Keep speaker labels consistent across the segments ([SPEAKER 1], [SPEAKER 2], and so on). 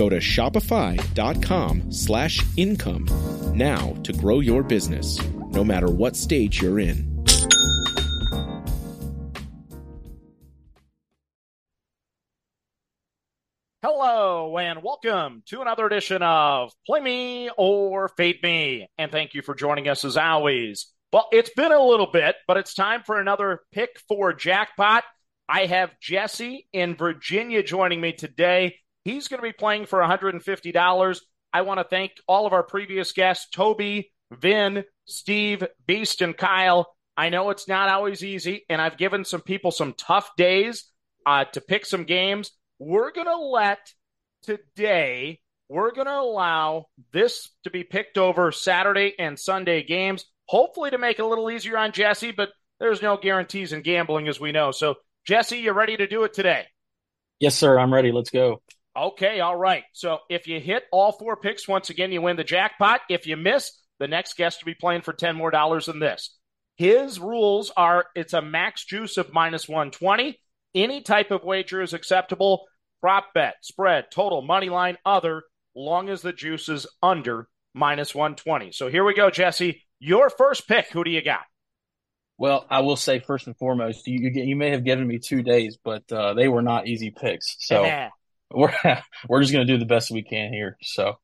[SPEAKER 1] Go to shopify.com slash income now to grow your business, no matter what stage you're in.
[SPEAKER 2] Hello and welcome to another edition of Play Me or Fade Me. And thank you for joining us as always. Well, it's been a little bit, but it's time for another pick for jackpot. I have Jesse in Virginia joining me today. He's going to be playing for $150. I want to thank all of our previous guests Toby, Vin, Steve, Beast, and Kyle. I know it's not always easy, and I've given some people some tough days uh, to pick some games. We're going to let today, we're going to allow this to be picked over Saturday and Sunday games, hopefully to make it a little easier on Jesse, but there's no guarantees in gambling, as we know. So, Jesse, you ready to do it today?
[SPEAKER 3] Yes, sir. I'm ready. Let's go.
[SPEAKER 2] Okay, all right. So if you hit all four picks, once again, you win the jackpot. If you miss, the next guest will be playing for 10 more dollars than this. His rules are it's a max juice of minus 120. Any type of wager is acceptable. Prop bet, spread, total, money line, other, long as the juice is under minus 120. So here we go, Jesse. Your first pick. Who do you got?
[SPEAKER 3] Well, I will say first and foremost, you you, you may have given me two days, but uh, they were not easy picks. So we're we're just gonna do the best we can here. So,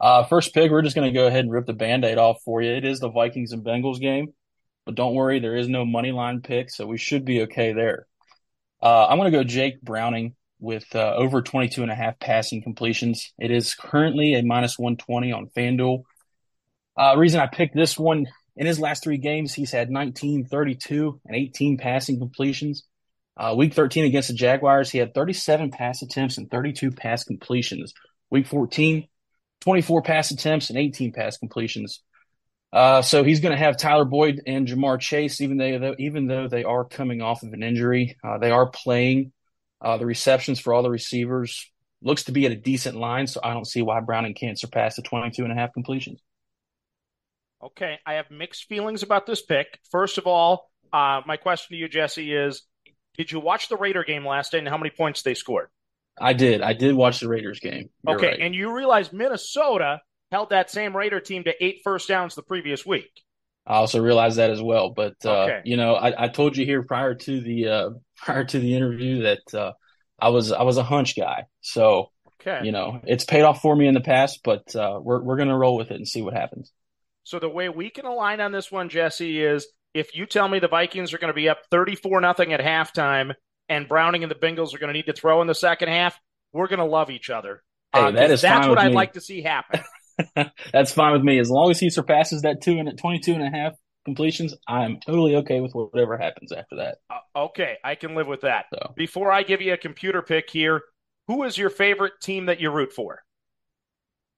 [SPEAKER 3] uh, first pick, we're just gonna go ahead and rip the band-aid off for you. It is the Vikings and Bengals game, but don't worry, there is no money line pick, so we should be okay there. Uh, I'm gonna go Jake Browning with uh, over 22 and a half passing completions. It is currently a minus 120 on FanDuel. Uh, reason I picked this one in his last three games, he's had 19, 32, and 18 passing completions. Uh, week 13 against the Jaguars, he had 37 pass attempts and 32 pass completions. Week 14, 24 pass attempts and 18 pass completions. Uh, so he's going to have Tyler Boyd and Ja'Marr Chase, even though even though they are coming off of an injury, uh, they are playing. Uh, the receptions for all the receivers looks to be at a decent line, so I don't see why Browning can't surpass the 22 and a half completions.
[SPEAKER 2] Okay, I have mixed feelings about this pick. First of all, uh, my question to you, Jesse, is did you watch the Raider game last night and how many points they scored?
[SPEAKER 3] I did. I did watch the Raiders game.
[SPEAKER 2] You're okay, right. and you realize Minnesota held that same Raider team to eight first downs the previous week.
[SPEAKER 3] I also realized that as well. But uh, okay. you know, I, I, told you here prior to the uh, prior to the interview that uh, I was I was a hunch guy. So okay. you know, it's paid off for me in the past, but uh, we're we're gonna roll with it and see what happens.
[SPEAKER 2] So the way we can align on this one, Jesse, is if you tell me the Vikings are going to be up 34 nothing at halftime and Browning and the Bengals are going to need to throw in the second half, we're going to love each other.
[SPEAKER 3] Hey, uh, that is
[SPEAKER 2] that's what I'd
[SPEAKER 3] me.
[SPEAKER 2] like to see happen.
[SPEAKER 3] that's fine with me. As long as he surpasses that two and 22 and a half completions, I'm totally okay with whatever happens after that.
[SPEAKER 2] Uh, okay, I can live with that. So. Before I give you a computer pick here, who is your favorite team that you root for?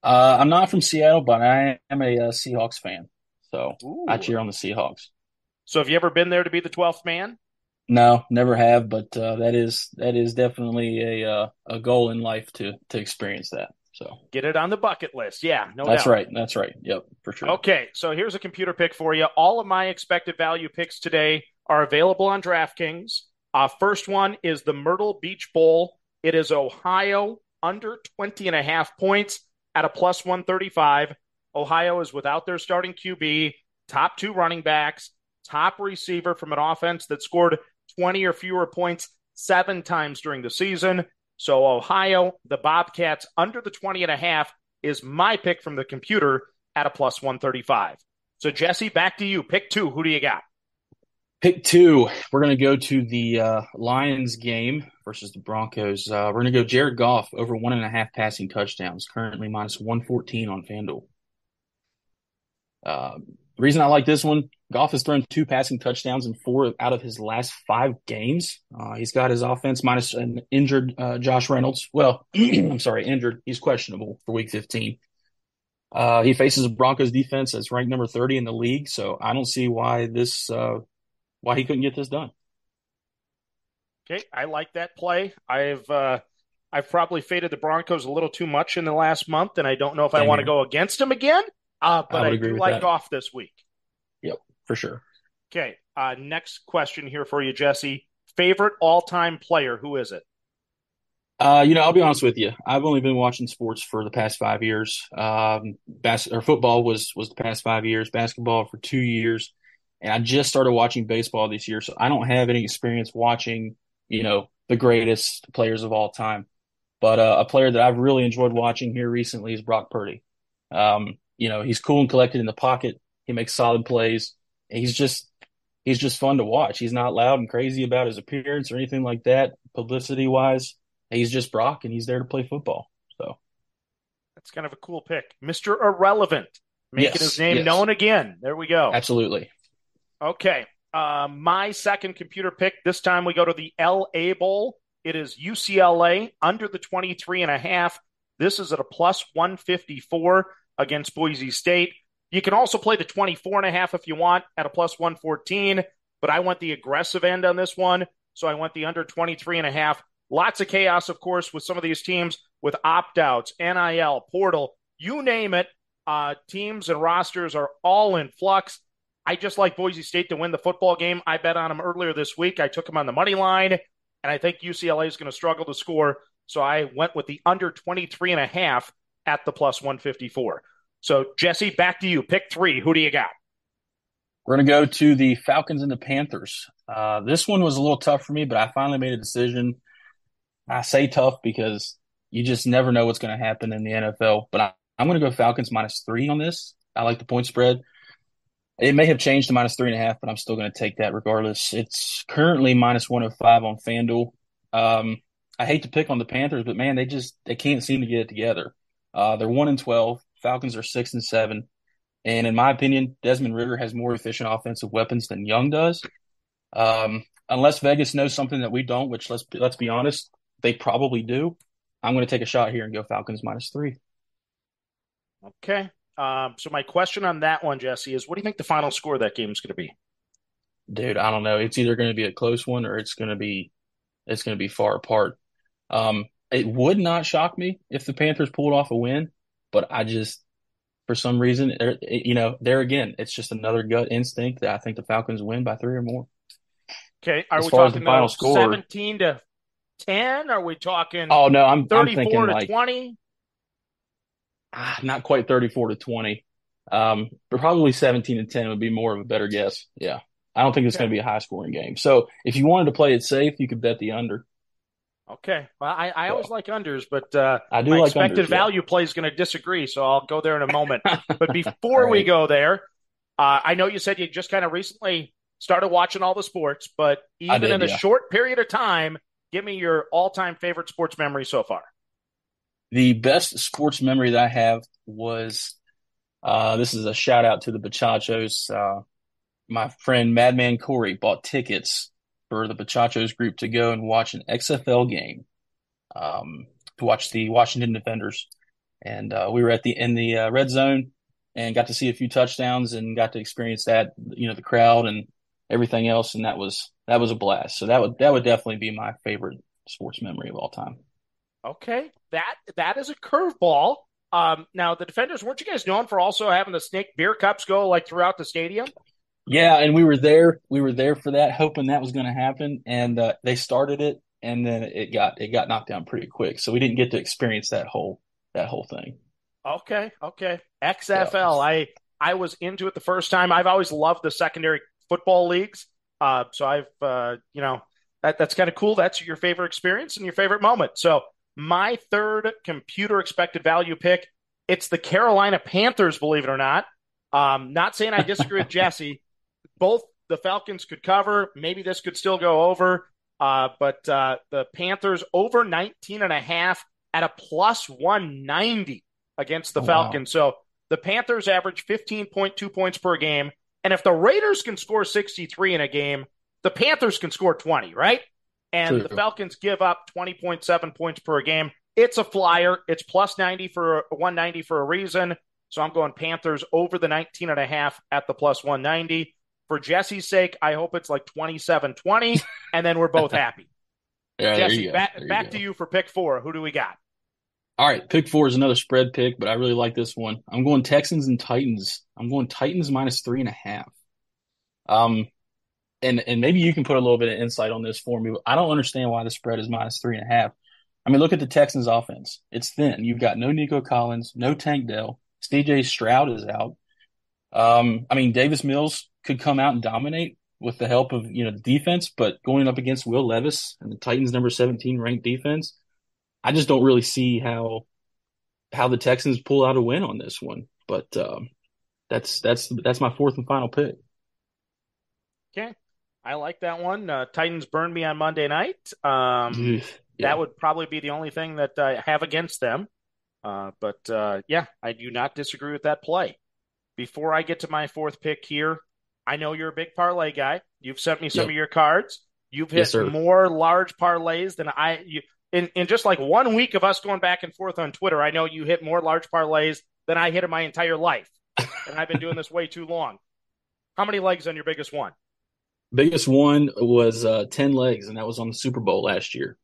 [SPEAKER 3] Uh, I'm not from Seattle, but I am a uh, Seahawks fan. So Ooh. I cheer on the Seahawks.
[SPEAKER 2] So have you ever been there to be the twelfth man?
[SPEAKER 3] No, never have, but uh, that is that is definitely a uh, a goal in life to to experience that. So
[SPEAKER 2] get it on the bucket list. Yeah, no
[SPEAKER 3] That's
[SPEAKER 2] doubt.
[SPEAKER 3] right. That's right. Yep, for sure.
[SPEAKER 2] Okay, so here's a computer pick for you. All of my expected value picks today are available on DraftKings. Uh, first one is the Myrtle Beach Bowl. It is Ohio under 20 and a half points at a plus 135. Ohio is without their starting QB, top two running backs, top receiver from an offense that scored 20 or fewer points seven times during the season. So Ohio, the Bobcats under the 20 and a half is my pick from the computer at a plus 135. So Jesse, back to you. Pick two. Who do you got?
[SPEAKER 3] Pick two. We're going to go to the uh, Lions game versus the Broncos. Uh, we're going to go Jared Goff over one and a half passing touchdowns, currently minus 114 on FanDuel. Uh, the reason I like this one, Goff has thrown two passing touchdowns in four out of his last five games. Uh, he's got his offense minus an injured uh, Josh Reynolds. Well, I'm sorry, injured. He's questionable for week 15. Uh, he faces a Broncos defense that's ranked number 30 in the league. So I don't see why this uh, why he couldn't get this done.
[SPEAKER 2] Okay, I like that play. I've uh, I've probably faded the Broncos a little too much in the last month, and I don't know if Same I want to go against them again. Uh, but I, I do like that. off this week.
[SPEAKER 3] Yep, for sure.
[SPEAKER 2] Okay, uh, next question here for you, Jesse. Favorite all-time player? Who is it?
[SPEAKER 3] Uh, you know, I'll be honest with you. I've only been watching sports for the past five years. Um, bas- or football was was the past five years. Basketball for two years and I just started watching baseball this year, so I don't have any experience watching, you know, the greatest players of all time. But uh, a player that I've really enjoyed watching here recently is Brock Purdy. Um, you know, he's cool and collected in the pocket. He makes solid plays. He's just he's just fun to watch. He's not loud and crazy about his appearance or anything like that, publicity wise. He's just Brock, and he's there to play football. So
[SPEAKER 2] that's kind of a cool pick, Mister Irrelevant, making yes, his name yes. known again. There we go.
[SPEAKER 3] Absolutely.
[SPEAKER 2] Okay. Uh, my second computer pick. This time we go to the LA Bowl. It is UCLA under the 23 and a half. This is at a plus 154 against Boise State. You can also play the 24 and a half if you want at a plus 114, but I want the aggressive end on this one. So I want the under 23 and a half. Lots of chaos, of course, with some of these teams with opt outs, NIL, portal, you name it. Uh, teams and rosters are all in flux. I just like Boise State to win the football game. I bet on them earlier this week. I took them on the money line, and I think UCLA is going to struggle to score. So I went with the under 23 and a half at the plus 154. So, Jesse, back to you. Pick three. Who do you got?
[SPEAKER 3] We're going to go to the Falcons and the Panthers. Uh, this one was a little tough for me, but I finally made a decision. I say tough because you just never know what's going to happen in the NFL. But I, I'm going to go Falcons minus three on this. I like the point spread. It may have changed to minus three and a half, but I'm still going to take that regardless. It's currently minus 105 on FanDuel. Um, I hate to pick on the Panthers, but man, they just they can't seem to get it together. Uh, they're one and 12. Falcons are six and seven. And in my opinion, Desmond Ridder has more efficient offensive weapons than Young does. Um, unless Vegas knows something that we don't, which let's let's be honest, they probably do. I'm going to take a shot here and go Falcons minus three.
[SPEAKER 2] Okay. Um, so my question on that one, Jesse, is what do you think the final score of that game is going to be?
[SPEAKER 3] Dude, I don't know. It's either going to be a close one or it's going to be it's going to be far apart. Um, it would not shock me if the Panthers pulled off a win, but I just for some reason, you know, there again, it's just another gut instinct that I think the Falcons win by three or more.
[SPEAKER 2] Okay, are as we talking final score, seventeen to ten? Are we talking?
[SPEAKER 3] Oh no, I'm
[SPEAKER 2] thirty-four
[SPEAKER 3] I'm
[SPEAKER 2] to
[SPEAKER 3] like,
[SPEAKER 2] twenty
[SPEAKER 3] ah, not quite 34 to 20. Um, but probably 17 to 10 would be more of a better guess. Yeah. I don't think it's okay. going to be a high scoring game. So if you wanted to play it safe, you could bet the under.
[SPEAKER 2] Okay. Well, I, I so, always like unders, but uh,
[SPEAKER 3] I do
[SPEAKER 2] my
[SPEAKER 3] like
[SPEAKER 2] expected
[SPEAKER 3] unders,
[SPEAKER 2] value
[SPEAKER 3] yeah.
[SPEAKER 2] play is going to disagree. So I'll go there in a moment. but before right. we go there, uh, I know you said you just kind of recently started watching all the sports, but even
[SPEAKER 3] did,
[SPEAKER 2] in a
[SPEAKER 3] yeah.
[SPEAKER 2] short period of time, give me your all time favorite sports memory so far.
[SPEAKER 3] The best sports memory that I have was uh, this is a shout out to the Bachachos. Uh, my friend Madman Corey bought tickets for the Bachachos group to go and watch an XFL game um, to watch the Washington Defenders. And uh, we were at the in the uh, red zone and got to see a few touchdowns and got to experience that, you know, the crowd and everything else. And that was that was a blast. So that would that would definitely be my favorite sports memory of all time.
[SPEAKER 2] Okay, that that is a curveball. Um, now the defenders weren't you guys known for also having the snake beer cups go like throughout the stadium?
[SPEAKER 3] Yeah, and we were there. We were there for that, hoping that was going to happen, and uh, they started it, and then it got it got knocked down pretty quick. So we didn't get to experience that whole that whole thing.
[SPEAKER 2] Okay, okay. XFL. Yeah. I I was into it the first time. I've always loved the secondary football leagues. Uh, so I've uh, you know that that's kind of cool. That's your favorite experience and your favorite moment. So my third computer expected value pick. It's the Carolina Panthers, believe it or not. Um, not saying I disagree with Jesse. Both the Falcons could cover. Maybe this could still go over. Uh, but uh, the Panthers over 19 and a half at a plus 190 against the oh, Falcons. Wow. So the Panthers average 15.2 points per game. And if the Raiders can score 63 in a game, the Panthers can score 20, right? And True. the Falcons give up 20.7 points per game. It's a flyer. It's plus 90 for 190 for a reason. So I'm going Panthers over the 19 and a half at the plus 190. For Jesse's sake, I hope it's like 27 20, and then we're both happy. yeah, Jesse, back, back to you for pick four. Who do we got?
[SPEAKER 3] All right, pick four is another spread pick, but I really like this one. I'm going Texans and Titans. I'm going Titans minus three and a half. Um, and and maybe you can put a little bit of insight on this for me. I don't understand why the spread is minus three and a half. I mean, look at the Texans' offense. It's thin. You've got no Nico Collins, no Tank Dell. CJ Stroud is out. Um, I mean, Davis Mills could come out and dominate with the help of you know the defense, but going up against Will Levis and the Titans' number seventeen ranked defense, I just don't really see how how the Texans pull out a win on this one. But um, that's that's that's my fourth and final pick.
[SPEAKER 2] Okay, I like that one. Uh, Titans burned me on Monday night. Um, yeah. That would probably be the only thing that I have against them. Uh, but uh, yeah, I do not disagree with that play. Before I get to my fourth pick here, I know you're a big parlay guy. You've sent me some yep. of your cards. You've hit yes, more large parlays than I. You, in, in just like one week of us going back and forth on Twitter, I know you hit more large parlays than I hit in my entire life. and I've been doing this way too long. How many legs on your biggest one?
[SPEAKER 3] Biggest one was uh, 10 legs, and that was on the Super Bowl last year.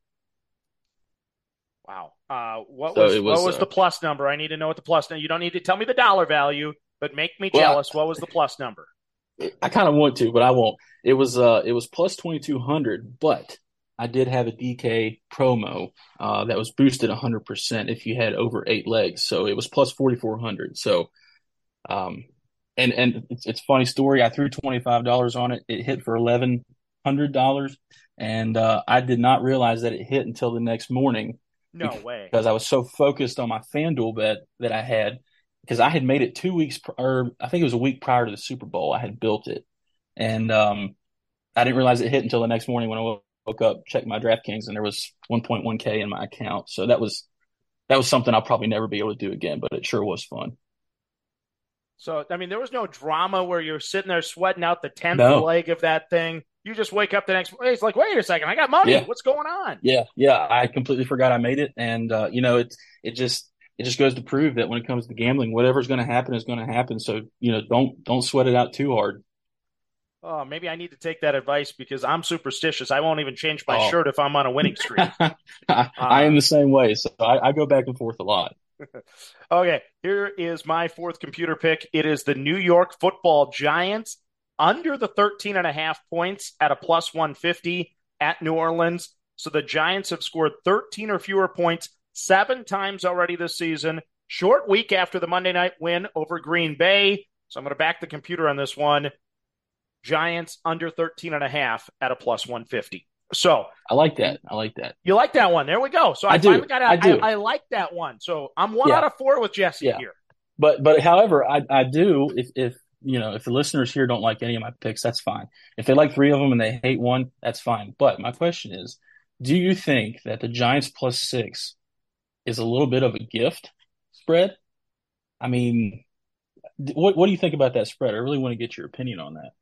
[SPEAKER 2] Wow. Uh, what, so was, was, what was uh, the plus number? I need to know what the plus number. You don't need to tell me the dollar value, but make me well, jealous. What was the plus number?
[SPEAKER 3] I kind of want to, but I won't. It was uh, it was plus twenty two hundred, but I did have a DK promo uh, that was boosted 100% if you had over eight legs. So it was plus 4,400. So, um, and, and it's, it's funny story. I threw $25 on it. It hit for $1,100. And, uh, I did not realize that it hit until the next morning.
[SPEAKER 2] No because, way.
[SPEAKER 3] Because I was so focused on my FanDuel bet that I had, because I had made it two weeks, or I think it was a week prior to the Super Bowl. I had built it. And, um, I didn't realize it hit until the next morning when I woke up, checked my DraftKings, and there was 1.1k in my account. So that was that was something I'll probably never be able to do again, but it sure was fun.
[SPEAKER 2] So I mean, there was no drama where you're sitting there sweating out the tenth no. leg of that thing. You just wake up the next day. It's like, wait a second, I got money. Yeah. What's going on?
[SPEAKER 3] Yeah, yeah. I completely forgot I made it, and uh, you know, it's it just it just goes to prove that when it comes to gambling, whatever's going to happen is going to happen. So you know, don't don't sweat it out too hard
[SPEAKER 2] oh, maybe I need to take that advice because I'm superstitious. I won't even change my oh. shirt if I'm on a winning streak.
[SPEAKER 3] I, uh, I am the same way. So I, I go back and forth a lot.
[SPEAKER 2] okay, here is my fourth computer pick. It is the New York football giants under the 13 and a half points at a plus 150 at New Orleans. So the Giants have scored 13 or fewer points seven times already this season. Short week after the Monday night win over Green Bay. So I'm going to back the computer on this one. Giants under 13 and a half at a plus 150. So
[SPEAKER 3] I like that. I like that.
[SPEAKER 2] You like that one. There we go. So I, I do. Got I, do. I, I, like that one. So I'm one yeah. out of four with Jesse yeah. here.
[SPEAKER 3] But but however, I, I do if if you know if the listeners here don't like any of my picks, that's fine. If they like three of them and they hate one, that's fine. But my question is, do you think that the Giants plus six is a little bit of a gift spread? I mean, what what do you think about that spread? I really want to get your opinion on that.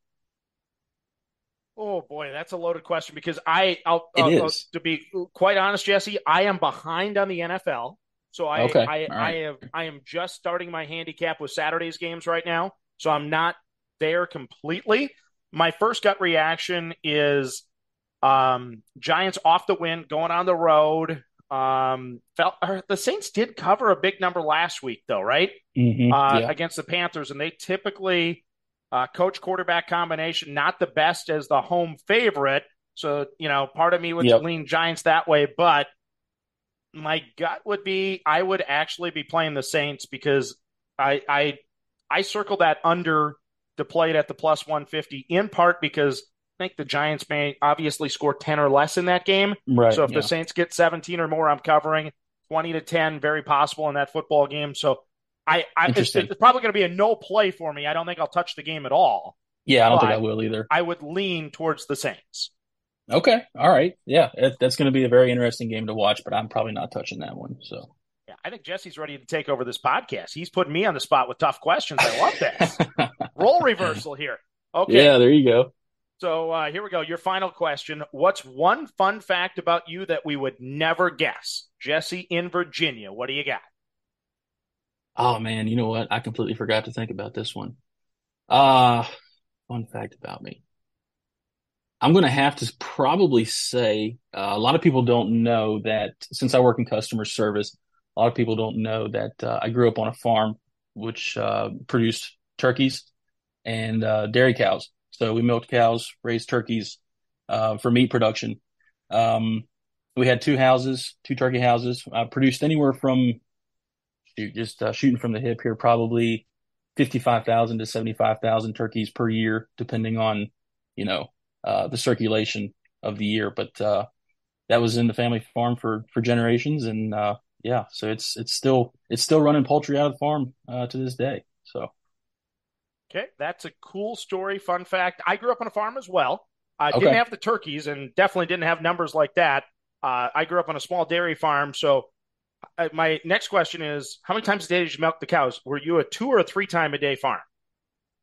[SPEAKER 2] Oh boy, that's a loaded question because I, I'll, uh, to be quite honest, Jesse, I am behind on the NFL. So I, okay. I, right. I have, I am just starting my handicap with Saturday's games right now. So I'm not there completely. My first gut reaction is, um, Giants off the win, going on the road. Um, felt, the Saints did cover a big number last week, though, right?
[SPEAKER 3] Mm-hmm. Uh,
[SPEAKER 2] yeah. Against the Panthers, and they typically uh, coach quarterback combination, not the best as the home favorite. So, you know, part of me would yep. lean Giants that way, but my gut would be I would actually be playing the Saints because I I I circle that under to play it at the plus 150 in part because think the Giants may obviously score 10 or less in that game.
[SPEAKER 3] Right.
[SPEAKER 2] So if
[SPEAKER 3] yeah.
[SPEAKER 2] the Saints get 17 or more, I'm covering 20 to 10, very possible in that football game. So I, I it's, it's, probably going to be a no play for me. I don't think I'll touch the game at all.
[SPEAKER 3] Yeah, I don't think I will either.
[SPEAKER 2] I would lean towards the Saints.
[SPEAKER 3] Okay. All right. Yeah, that's going to be a very interesting game to watch, but I'm probably not touching that one. So.
[SPEAKER 2] Yeah, I think Jesse's ready to take over this podcast. He's putting me on the spot with tough questions. I love this. Role reversal here. Okay.
[SPEAKER 3] Yeah, there you go.
[SPEAKER 2] So uh, here we go. Your final question. What's one fun fact about you that we would never guess? Jesse in Virginia. What do you got?
[SPEAKER 3] Oh man, you know what? I completely forgot to think about this one. Uh fun fact about me. I'm going to have to probably say uh, a lot of people don't know that since I work in customer service, a lot of people don't know that uh, I grew up on a farm which uh, produced turkeys and uh, dairy cows. So we milked cows, raised turkeys uh, for meat production. Um, we had two houses, two turkey houses. I produced anywhere from shoot, just uh, shooting from the hip here, probably fifty-five thousand to seventy-five thousand turkeys per year, depending on you know uh, the circulation of the year. But uh, that was in the family farm for for generations, and uh, yeah, so it's it's still it's still running poultry out of the farm uh, to this day. So.
[SPEAKER 2] Okay, that's a cool story. Fun fact: I grew up on a farm as well. I okay. didn't have the turkeys, and definitely didn't have numbers like that. Uh, I grew up on a small dairy farm, so uh, my next question is: How many times a day did you milk the cows? Were you a two or a three time a day farm?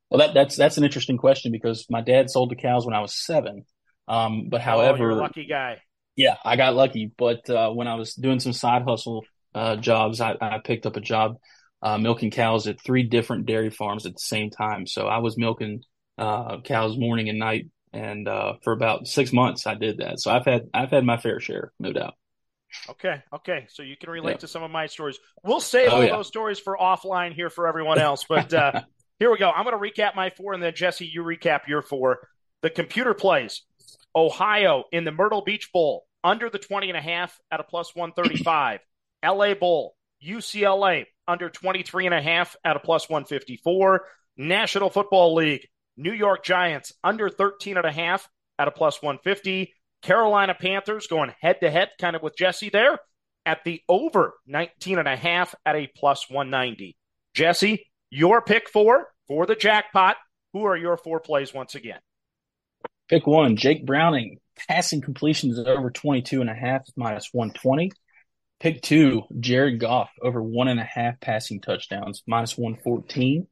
[SPEAKER 3] Well, that, that's that's an interesting question because my dad sold the cows when I was seven. Um, but however,
[SPEAKER 2] oh, lucky guy.
[SPEAKER 3] Yeah, I got lucky. But uh, when I was doing some side hustle uh, jobs, I, I, picked up a job uh, milking cows at three different dairy farms at the same time. So I was milking uh, cows morning and night, and uh, for about six months I did that. So I've had I've had my fair share, no doubt.
[SPEAKER 2] Okay, okay. So you can relate to some of my stories. We'll save oh, all yeah. those stories for offline here for everyone else. But uh, here we go. I'm going to recap my four, and then Jesse, you recap your four. The computer plays Ohio in the Myrtle Beach Bowl under the 20 and a half at a plus 135. LA Bowl, UCLA under 23 and a half at a plus 154. National Football League, New York Giants under 13 and a half at a plus 150. Carolina Panthers going head to head kind of with Jesse there at the over 19 and a half at a plus 190. Jesse, your pick four for the jackpot. Who are your four plays once again?
[SPEAKER 3] Pick one, Jake Browning. Passing completions over 22 and a half minus 120. Pick two, Jared Goff over one and a half passing touchdowns minus 114.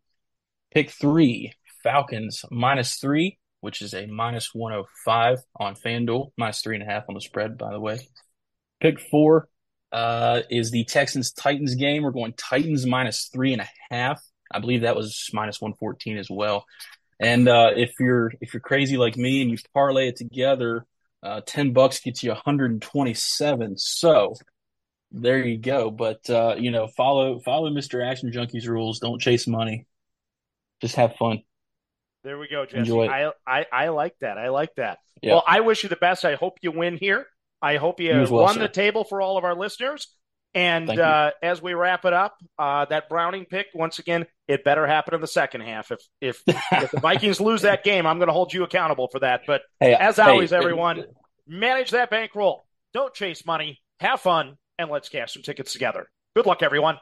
[SPEAKER 3] Pick three, Falcons minus three, which is a minus 105 on FanDuel, minus three and a half on the spread, by the way. Pick four uh, is the Texans Titans game. We're going Titans minus three and a half I believe that was minus 114 as well. And uh, if you're if you're crazy like me and you parlay it together, uh, 10 bucks gets you 127. So there you go. But uh, you know, follow follow Mr. Action Junkies rules. Don't chase money. Just have fun.
[SPEAKER 2] There we go, Jesse. I, I I like that. I like that. Yeah. Well, I wish you the best. I hope you win here. I hope you, you well, won sir. the table for all of our listeners. And uh, as we wrap it up, uh, that Browning pick once again, it better happen in the second half. If if, if the Vikings lose that game, I'm going to hold you accountable for that. But hey, as always, everyone, hey. manage that bankroll. Don't chase money. Have fun, and let's cash some tickets together. Good luck, everyone.